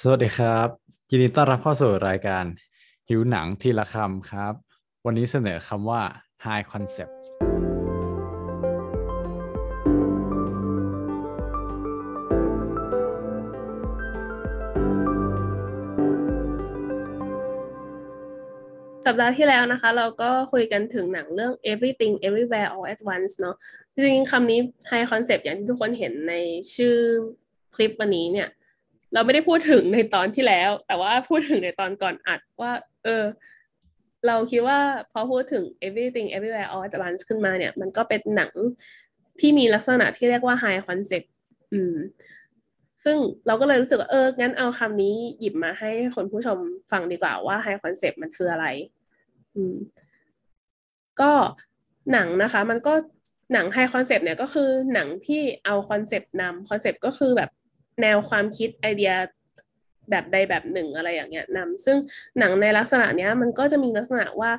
สวัสดีครับยินดีต้อนรับเข้าสู่รายการหิวหนังทีละคำครับ วันนี้เสนอคำว่า High Concept สัปดาห์ที่แล้วนะคะ เราก็คุยกันถึงหนังเรื่อง everything everywhere all at once เนาะจริงๆคำนี้ high concept อย่างที่ทุกคนเห็นในชื่อคลิปวันนี้เนี่ย เราไม่ได้พูดถึงในตอนที่แล้ว แต่ว่าพูดถึงในตอนก่อนอัดว่า เออ เราคิดว่าพอพูดถึง everything everywhere all at once ขึ้นมาเนี่ย มันก็เป็นหนังที่มีลักษณะที่เรียกว่า high concept อืม ซึ่งเราก็เลยรู้สึกว่าเออ งั้นเอาคำนี้หยิบมาให้คนผู้ชมฟังดีกว่าว่า high concept มันคืออะไร อืม ก็หนังนะคะ มันก็หนัง high concept เนี่ยก็คือหนังที่เอาคอนเซปต์นำคอนเซปต์ก็คือแบบ แนวความคิดไอเดียแบบใดแบบหนึ่งอะไรอย่างเงี้ยนำซึ่งหนังในลักษณะเนี้ย มันก็จะมีลักษณะว่า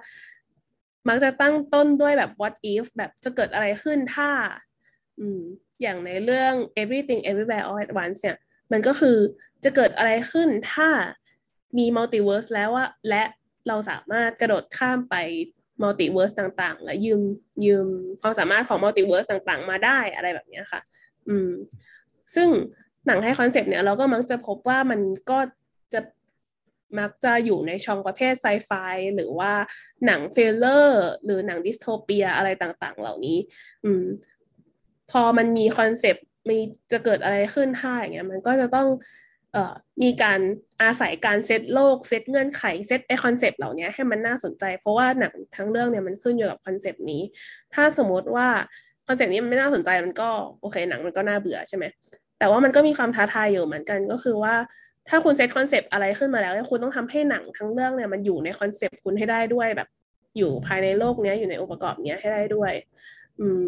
มักจะตั้งต้นด้วยแบบ what if แบบจะเกิดอะไรขึ้นถ้า อืม อย่างในเรื่อง everything everywhere all at once เนี่ย มันก็คือจะเกิดอะไรขึ้นถ้ามีมัลติเวิร์สแล้วว่าและเราสามารถกระโดดข้ามไปมัลติเวิร์สต่างๆ และยืมยืมความสามารถของมัลติเวิร์สต่างๆ มาได้อะไรแบบนี้ค่ะ อืม ซึ่ง หนัง high concept เนี่ยเราก็มักจะพบว่ามันก็จะมักจะอยู่ในช่องประเภทไซไฟหรือว่าหนัง thriller หรือหนังดิสโทเปียอะไรต่างๆ เหล่านี้ อืม พอมันมีคอนเซปต์มีจะเกิดอะไรขึ้นถ้าอย่างเงี้ยมันก็จะต้องเอ่อมีการอาศัยการเซตโลกเซตเงื่อนไขเซตไอ้คอนเซปต์เหล่านี้ให้มันน่าสนใจ เพราะว่าหนังทั้งเรื่องเนี่ยมันขึ้นอยู่กับคอนเซปต์นี้ ถ้าสมมติว่าคอนเซปต์นี้มันไม่น่าสนใจมันก็โอเคหนังมันก็น่าเบื่อใช่ไหม แต่ว่ามันก็มีความท้าทายอยู่เหมือนกันก็คือว่า ถ้าคุณเซตคอนเซปต์อะไรขึ้นมาแล้วคุณต้องทำให้หนังทั้งเรื่องเนี่ยมันอยู่ในคอนเซปต์คุณให้ได้ด้วยแบบ อยู่ภายในโลกเนี้ยอยู่ในองค์ประกอบเนี้ยให้ได้ด้วย อืม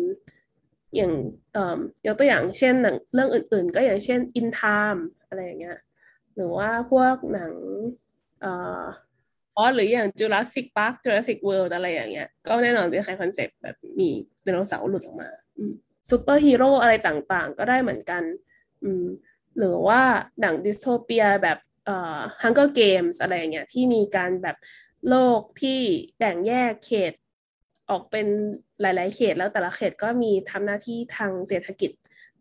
อย่างเอ่อยกตัวอย่างเช่นหนังเรื่องอื่น ๆ ก็อย่างเช่น In Time อะไรอย่างเงี้ยหรือว่าพวกหนังเอ่ออ๋อหรืออย่าง Jurassic Park Jurassic World อะไรอย่างเงี้ย ก็แน่นอนเป็น high concept แบบมีไดโนเสาร์หลุดออกมาซูเปอร์ฮีโร่อะไรต่างๆ ก็ได้เหมือนกัน อืมหรือว่าหนังดิสโทเปียแบบเอ่อ Hunger Games อะไรอย่างเงี้ยที่มีการแบบโลกที่แบ่งแยกเขตออกเป็นหลาย ๆ เขต แล้วแต่ละเขตก็มีทำหน้าที่ทางเศรษฐกิจ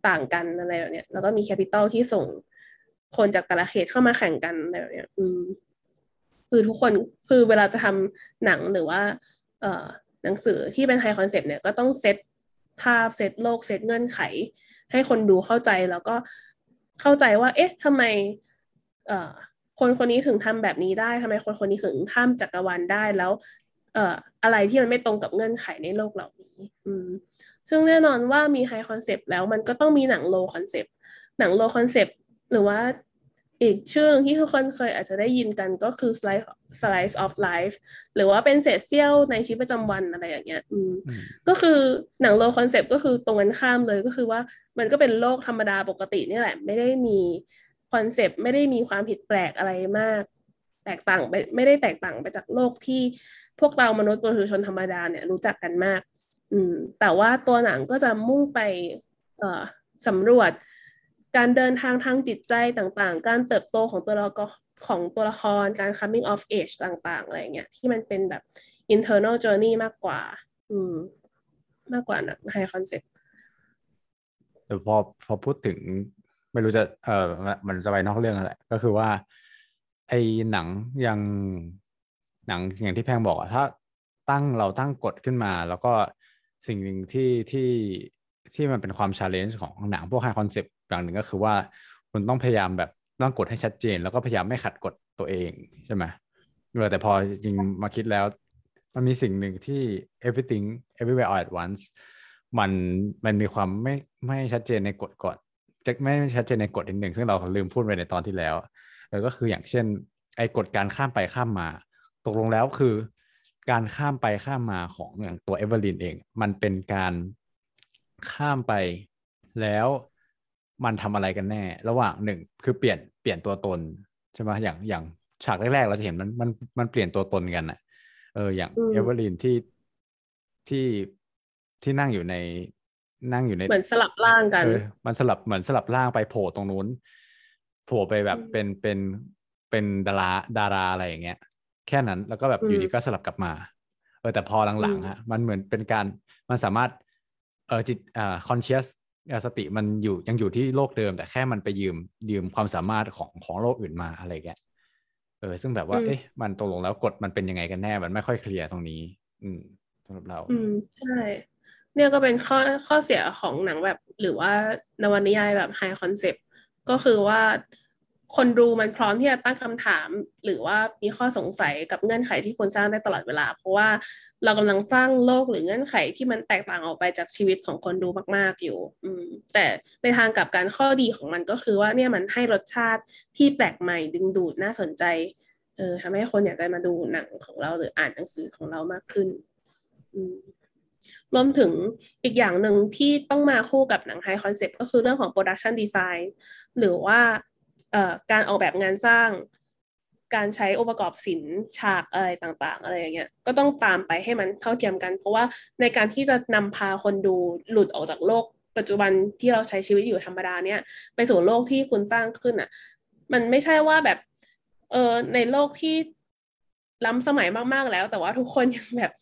ต่างกันอะไรแบบเนี้ยแล้วก็มีแคปิตอลที่ส่งคนจากแต่ละเขตเข้ามาแข่งกันอะไรแบบเนี้ย อืม คือทุกคนคือเวลาจะทำหนังหรือว่า เอ่อหนังสือที่เป็น high concept เนี่ยก็ต้องเซตภาพเซตโลกเซตเงื่อนไข ให้คนดูเข้าใจแล้วก็เข้าใจว่า เอ๊ะทำไมเอ่อคนคนนี้ถึงทำแบบนี้ได้ทำไมคนคนนี้ถึงข้ามจักรวาลได้แล้วเอ่ออะไรที่มันไม่ตรงกับเงื่อนไขในโลกเหล่านี้ อืม ซึ่งแน่นอนว่ามี high concept แล้วมันก็ต้องมีหนัง low concept หนัง low concept หรือว่า อีกชื่อที่ทุกคนเคยอาจจะได้ยินกันก็คือ slice slice of life หรือว่าเป็นเศษเสี้ยวในชีวิตประจำวันอะไรอย่างเงี้ย อืม ก็คือหนัง low concept ก็คือตรงกันข้ามเลยก็คือว่ามันก็เป็นโลกธรรมดาปกตินี่แหละ ไม่ได้มีคอนเซปต์ไม่ได้มีความผิดแปลกอะไรมาก แตกต่างไปไม่ได้แตกต่างไปจากโลกที่พวกเรามนุษย์ปุถุชนธรรมดาเนี่ยรู้จักกันมาก อืม แต่ว่าตัวหนังก็จะมุ่งไป เอ่อสำรวจ การเดินทางทางจิตใจต่างๆ การเติบโตของตัวละครของตัวละครการ coming of age ต่างๆ อะไรเงี้ยที่มันเป็นแบบ internal journey มากกว่า อืม มากกว่านะ high conceptเดี๋ยวพอพอพูดถึงไม่รู้จะเออมันจะไปนอกเรื่องอะไรก็คือว่า ไอ้หนังยังหนังอย่างที่แพงบอกอะถ้าตั้งเราตั้งกฎขึ้นมา แล้วก็สิ่งหนึ่งที่ที่ที่มันเป็นความ challenge ของหนังพวก high concept อย่างหนึ่งก็คือว่าคุณต้องพยายามแบบต้องกฎให้ชัดเจน แล้วก็พยายามไม่ขัดกฎตัวเองใช่ไหมแต่พอจริงมาคิดแล้ว มันมีสิ่งหนึ่งที่ everything everywhere all at once มันมันมีความไม่ไม่ชัดเจนในกฎก่อนจะไม่ชัดเจนในกฎอีกหนึ่งซึ่งเราลืมพูดไปในตอนที่แล้วเออก็คืออย่างเช่น ไอ้กฎการข้ามไปข้ามมา ตกลงแล้วคือ การข้ามไปข้ามมาของอย่างตัวเอเวอร์ลินเอง มันเป็นการข้ามไปแล้ว มันทำอะไรกันแน่ ระหว่างหนึ่งคือเปลี่ยนเปลี่ยนตัวตนใช่ไหมอย่างอย่างฉากแรกๆเราจะเห็นมันมันมันเปลี่ยนตัวตนกันอะเอออย่างเอเวอร์ลินที่ที่ที่นั่งอยู่ในนั่งอยู่ในเหมือนสลับร่างกันเออมันสลับเหมือนสลับร่างไปโผล่ตรงนู้นโผล่ไปแบบอืมเป็นเป็นเป็นดาราดาราอะไรอย่างเงี้ย แค่นั้นแล้วก็แบบอืมอยู่ดีก็สลับกลับมา เออแต่พอหลังอืมๆฮะมันเหมือนเป็นการมันสามารถเออจิตอ่า conscious สติมันอยู่ยังอยู่ที่โลกเดิม แต่แค่มันไปยืมยืมความสามารถของของโลกอื่นมาอะไรเงี้ยเออ ซึ่งแบบว่าอืมเอ๊ะมันตกลงแล้วกฎมันเป็นยังไงกันแน่ มันไม่ค่อยเคลียร์ตรงนี้ อืมสำหรับเรา อืมใช่เนี่ยก็เป็นข้อข้อเสียของหนังแบบ หรือว่านวนิยายแบบ high concept ก็คือว่า คนดูมันพร้อมที่จะตั้งคำถาม หรือว่ามีข้อสงสัยกับเงื่อนไขที่คนสร้างได้ตลอดเวลา เพราะว่าเรากำลังสร้างโลกหรือเงื่อนไขที่มันแตกต่างออกไปจากชีวิตของคนดูมาก ๆอยู่ อืม แต่ในทางกลับกันข้อดีของมันก็คือว่าเนี่ยมันให้รสชาติที่แปลกใหม่ดึงดูดน่าสนใจ เออทำให้คนอยากจะมาดูหนังของเราหรืออ่านหนังสือของเรามากขึ้น อืมรวมถึงอีกอย่างหนึ่งที่ต้องมาคู่กับหนัง high concept ก็คือเรื่องของ production design หรือว่า การออกแบบงานสร้าง การใช้องค์ประกอบศิลป์ฉากอะไรต่างๆ อะไรอย่างเงี้ยก็ต้องตามไปให้มันเท่าเทียมกัน เพราะว่าในการที่จะนำพาคนดูหลุดออกจากโลก ปัจจุบันที่เราใช้ชีวิตอยู่ธรรมดาเนี่ยไปสู่โลกที่คุณสร้างขึ้นอะ มันไม่ใช่ว่าแบบเออในโลกที่ล้ำสมัยมากๆแล้ว แต่ว่าทุกคนยังแบบ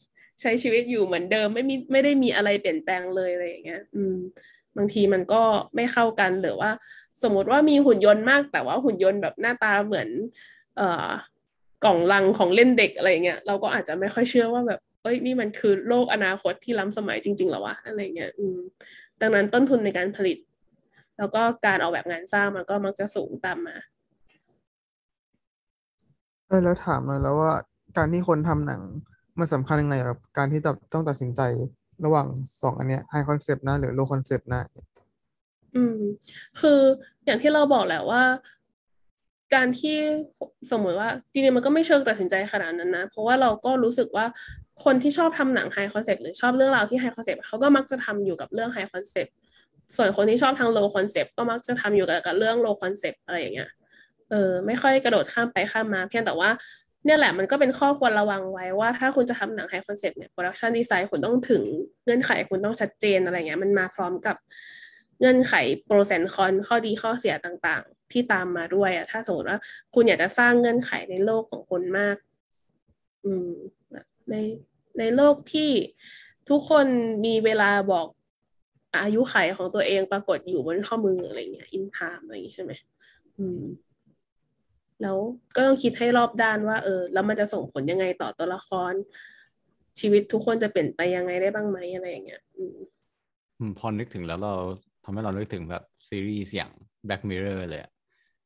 ใช้ชีวิตอยู่เหมือนเดิมไม่มีไม่ได้มีอะไรเปลี่ยนแปลงเลยอะไรอย่างเงี้ย อืม บางทีมันก็ไม่เข้ากันหรือว่า สมมติว่ามีหุ่นยนต์มาก แต่ว่าหุ่นยนต์แบบหน้าตาเหมือน เอ่อกล่องลังของเล่นเด็กอะไรเงี้ยเราก็อาจจะไม่ค่อยเชื่อว่าแบบเอ้ยนี่มันคือโลกอนาคตที่ล้ำสมัยจริงๆหรอวะอะไรเงี้ยอืมดังนั้นต้นทุนในการผลิต แล้วก็การออกแบบงานสร้างมันก็มักจะสูงตามมาเออแล้วถามหน่อยแล้วว่าการที่คนทำหนังมันสำคัญยังไงกับการที่ต้องตัดสินใจ ระหว่างสองอันเนี้ย high concept นะ หรือ low concept นะ อืม คืออย่างที่เราบอกแหละว่า การที่สมมติว่าจริงๆมันก็ไม่เชิงตัดสินใจขนาดนั้นนะ เพราะว่าเราก็รู้สึกว่าคนที่ชอบทำหนัง high concept หรือชอบเรื่องราวที่ high concept เขาก็มักจะทำอยู่กับเรื่อง high concept ส่วนคนที่ชอบทาง low concept ก็มักจะทำอยู่กับกับเรื่อง low concept อะไรอย่างเงี้ยเออไม่ค่อยกระโดดข้ามไปข้ามมา เพียงแต่ว่า เนี่ยแหละมันก็เป็นข้อควรระวังไว้ว่าถ้าคุณจะทำหนัง high concept เนี่ย production design คุณต้องถึงเงื่อนไขคุณต้องชัดเจนอะไรเงี้ยมันมาพร้อมกับเงื่อนไขโปรแซนคอนข้อดีข้อเสียต่างๆ ที่ตามมาด้วยอะถ้าสมมติว่าคุณอยากจะสร้างเงื่อนไขในโลกของคนมาก อืมในในโลกที่ทุกคนมีเวลาบอกอายุไขของตัวเองปรากฏอยู่บนข้อมืออะไรเงี้ยอินไทม์อะไรอย่างงี้ใช่ไหมอืม แล้วก็ต้องคิดให้รอบด้านว่า เออ แล้วมันจะส่งผลยังไงต่อตัวละคร ชีวิตทุกคนจะเปลี่ยนไปยังไงได้บ้างไหมอะไรอย่างเงี้ย อืมพอนึกถึงแล้วเราทำให้เรานึกถึงแบบซีรีส์อย่าง Black Mirror เลย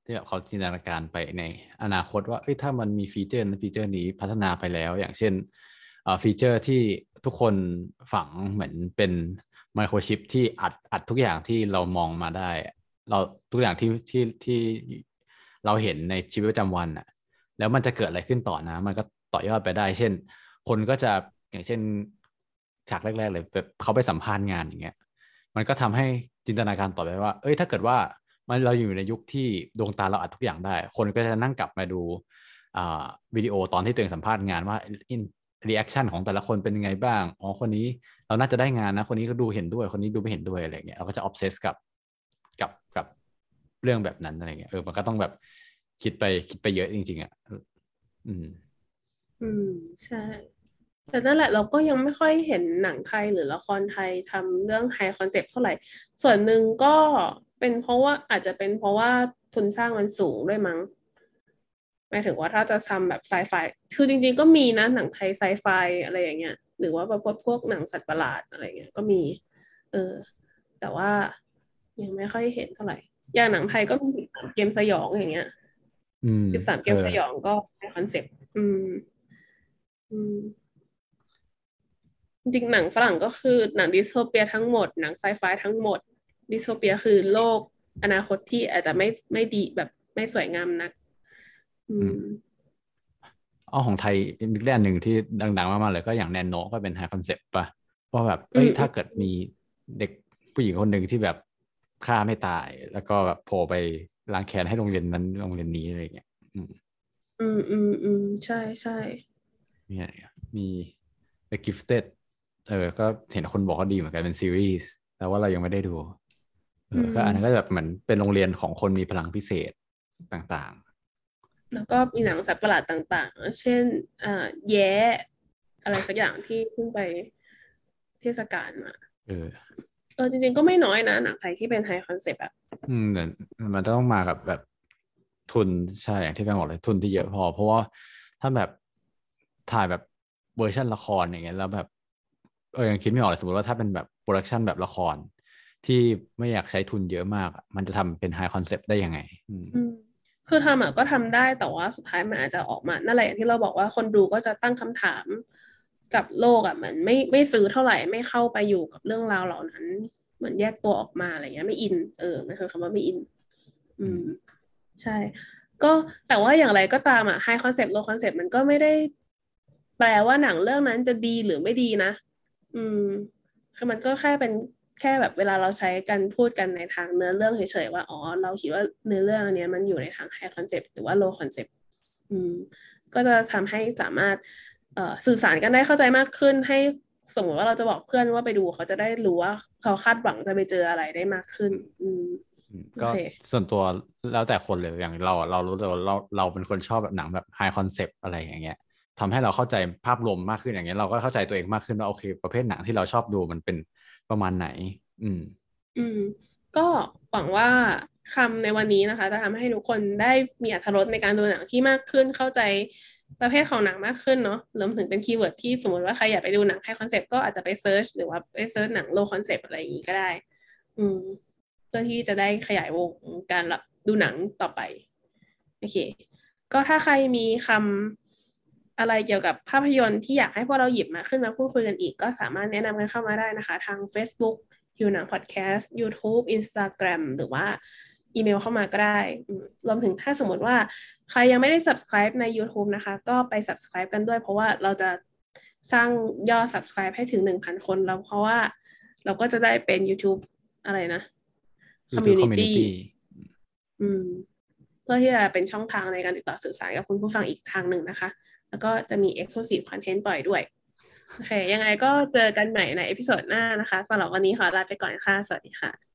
ที่แบบเขาจินตนาการไปในอนาคตว่าเอ้ยถ้ามันมี feature นั้น feature นี้พัฒนาไปแล้ว อย่างเช่น feature ที่ทุกคนฝังเหมือนเป็นไมโครชิปที่อัดอัดทุกอย่างที่เรามองมาได้ เราทุกอย่างที่ที่ที่ เราเห็นในชีวิตประจำวันอะแล้วมันจะเกิดอะไรขึ้นต่อนะ มันก็ต่อยอดไปได้ เช่น คนก็จะอย่างเช่นฉากแรก ๆ เลยแบบเขาไปสัมภาษณ์งานอย่างเงี้ย มันก็ทำให้จินตนาการต่อไปว่า เอ้ย ถ้าเกิดว่ามันเราอยู่ในยุคที่ดวงตาเราอัดทุกอย่างได้ คนก็จะนั่งกลับมาดูวิดีโอตอนที่ตัวเองสัมภาษณ์งานว่า reaction ของแต่ละคนเป็นยังไงบ้าง อ๋อ คนนี้เราน่าจะได้งานนะ คนนี้ก็ดูเห็นด้วย คนนี้ดูไม่เห็นด้วยอะไรเงี้ย เราก็จะ obsess กับ เรื่องแบบนั้นอะไรเงี้ยเออมันก็ต้องแบบคิดไปคิดไปเยอะจริง ๆอะอืม อืมใช่ แต่นั่นแหละเราก็ยังไม่ค่อยเห็นหนังไทยหรือละครไทยทำเรื่องไฮคอนเซปต์เท่าไหร่ ส่วนหนึ่งก็เป็นเพราะว่าอาจจะเป็นเพราะว่าทุนสร้างมันสูงด้วยมั้งหมายถึงว่าถ้าจะทำแบบไซไฟคือจริง ๆ ก็มีนะหนังไทยไซไฟอะไรอย่างเงี้ย หรือว่าแบบพวกพวกหนังสัตว์ประหลาดอะไรเงี้ยก็มี เออ แต่ว่ายังไม่ค่อยเห็นเท่าไหร่ อย่างหนังไทยก็มีสิบสามเกมสยองอย่างเงี้ยอืมสิบสามเกมออสยองก็ high concept อืม อืมจริงๆหนังฝรั่งก็คือหนัง dystopia ทั้งหมด หนังไซไฟทั้งหมด dystopia คือโลกอนาคตที่อาจจะไม่ไม่ดีแบบไม่สวยงามนัก อืมเอาของไทยอีกเรื่องหนึ่งที่ดังๆมากๆเลยก็อย่างแนนโนก็เป็น high concept ป่ะว่าแบบเอ้ยอืมถ้าเกิดมีเด็กผู้หญิงคนหนึ่งที่แบบ ฆ่าไม่ตาย แล้วก็แบบโผล่ไปล้างแค้นให้โรงเรียนนั้นโรงเรียนนี้อะไรอย่างเงี้ย อืม อืมอืมอืมใช่ใช่เนี่ยมี The Gifted เออ ก็เห็นคนบอกว่าดีเหมือนกันเป็นซีรีส์ แต่ว่าเรายังไม่ได้ดู เออ ก็อันนั้นก็แบบเหมือนเป็นโรงเรียนของคนมีพลังพิเศษต่างแล้วก็มีหนังสัตว์ประหลาดต่างๆ เช่นเอ่อแย้อะไรสักอย่างที่เพิ่งไปเทศกาลมาๆเออ เออจริง ๆ ก็ไม่น้อยนะหนังไทยที่เป็น high concept อะอืมแต่มันต้องมากับแบบทุนใช่อย่างที่แพงบอกเลยทุนที่เยอะพอ เพราะว่าถ้าแบบถ่ายแบบเวอร์ชันละครอย่างเงี้ยแล้วแบบเออยังคิดไม่ออกเลยสมมติว่าถ้าเป็นแบบ production แบบละคร ที่ไม่อยากใช้ทุนเยอะมากอะมันจะทำเป็น high concept ได้ยังไง อืมอืมคือทำอะก็ทำได้แต่ว่าสุดท้ายมันอาจจะออกมานั่นแหละอย่างที่เราบอกว่าคนดูก็จะตั้งคำถาม กับโลกอะมันไม่ไม่ซื้อเท่าไหร่ไม่เข้าไปอยู่กับเรื่องราวเหล่านั้น เหมือนแยกตัวออกมาอะไรเงี้ยไม่อิน เออมันคือคำว่าไม่อิน อืม ใช่ ก็แต่ว่าอย่างไรก็ตามอะ high concept low concept มันก็ไม่ได้ แปลว่าหนังเรื่องนั้นจะดีหรือไม่ดีนะ อืมคือมันก็แค่เป็นแค่แบบเวลาเราใช้กันพูดกันในทางเนื้อเรื่องเฉยๆว่าอ๋อเราคิดว่าเนื้อเรื่องอันนี้มันอยู่ในทาง high concept หรือว่า low concept อืม ก็จะทำให้สามารถ สื่อสารกันได้เข้าใจมากขึ้น ให้สมมติว่าเราจะบอกเพื่อนว่าไปดูเขาจะได้รู้ว่าเขาคาดหวังจะไปเจออะไรได้มากขึ้น อืมอืมก็โอเคส่วนตัวแล้วแต่คนเลยอย่างเราอะเรารู้แต่ว่าเราเราเป็นคนชอบแบบหนังแบบ high concept อะไรอย่างเงี้ยทำให้เราเข้าใจภาพรวมมากขึ้นอย่างเงี้ยเราก็เข้าใจตัวเองมากขึ้นว่าโอเค ประเภทหนังที่เราชอบดูมันเป็นประมาณไหน อืม อืม ก็หวังว่า คำในวันนี้นะคะ จะทำให้ทุกคนได้มีอรรถรสในการดูหนังที่มากขึ้นเข้าใจประเภทของหนังมากขึ้นเนาะรวมถึงเป็น keyword ที่สมมติว่าใครอยากไปดูหนัง high concept ก็อาจจะไป search หรือว่าไป search หนัง low concept อะไรอย่างงี้ก็ได้ อืมเพื่อที่จะได้ขยายวงการรับดูหนังต่อไปโอเค ก็ถ้าใครมีคำอะไรเกี่ยวกับภาพยนตร์ที่อยากให้พวกเราหยิบมาขึ้นมาพูดคุยกันอีก ก็สามารถแนะนำกันเข้ามาได้นะคะ ทาง Facebook ฮิวหนังพอดแคสต์ YouTube Instagram หรือว่า อีเมลเข้ามาก็ได้อืมรวมถึงถ้าสมมติว่าใครยังไม่ได้ subscribe ใน YouTube นะคะ ก็ไป subscribe กันด้วยเพราะว่าเราจะสร้างยอด subscribe ให้ถึง 1,000 คนแล้วเพราะว่าเราก็จะได้เป็น YouTube อะไรนะ YouTube community Community อืม เพื่อที่จะเป็นช่องทางในการติดต่อสื่อสารกับคุณผู้ฟังอีกทางหนึ่งนะคะ แล้วก็จะมี exclusive content ปล่อยด้วย โอเค ยังไงก็เจอกันใหม่ในเอพิโซดหน้านะคะสำหรับวันนี้ขอลาไปก่อนค่ะ สวัสดีค่ะ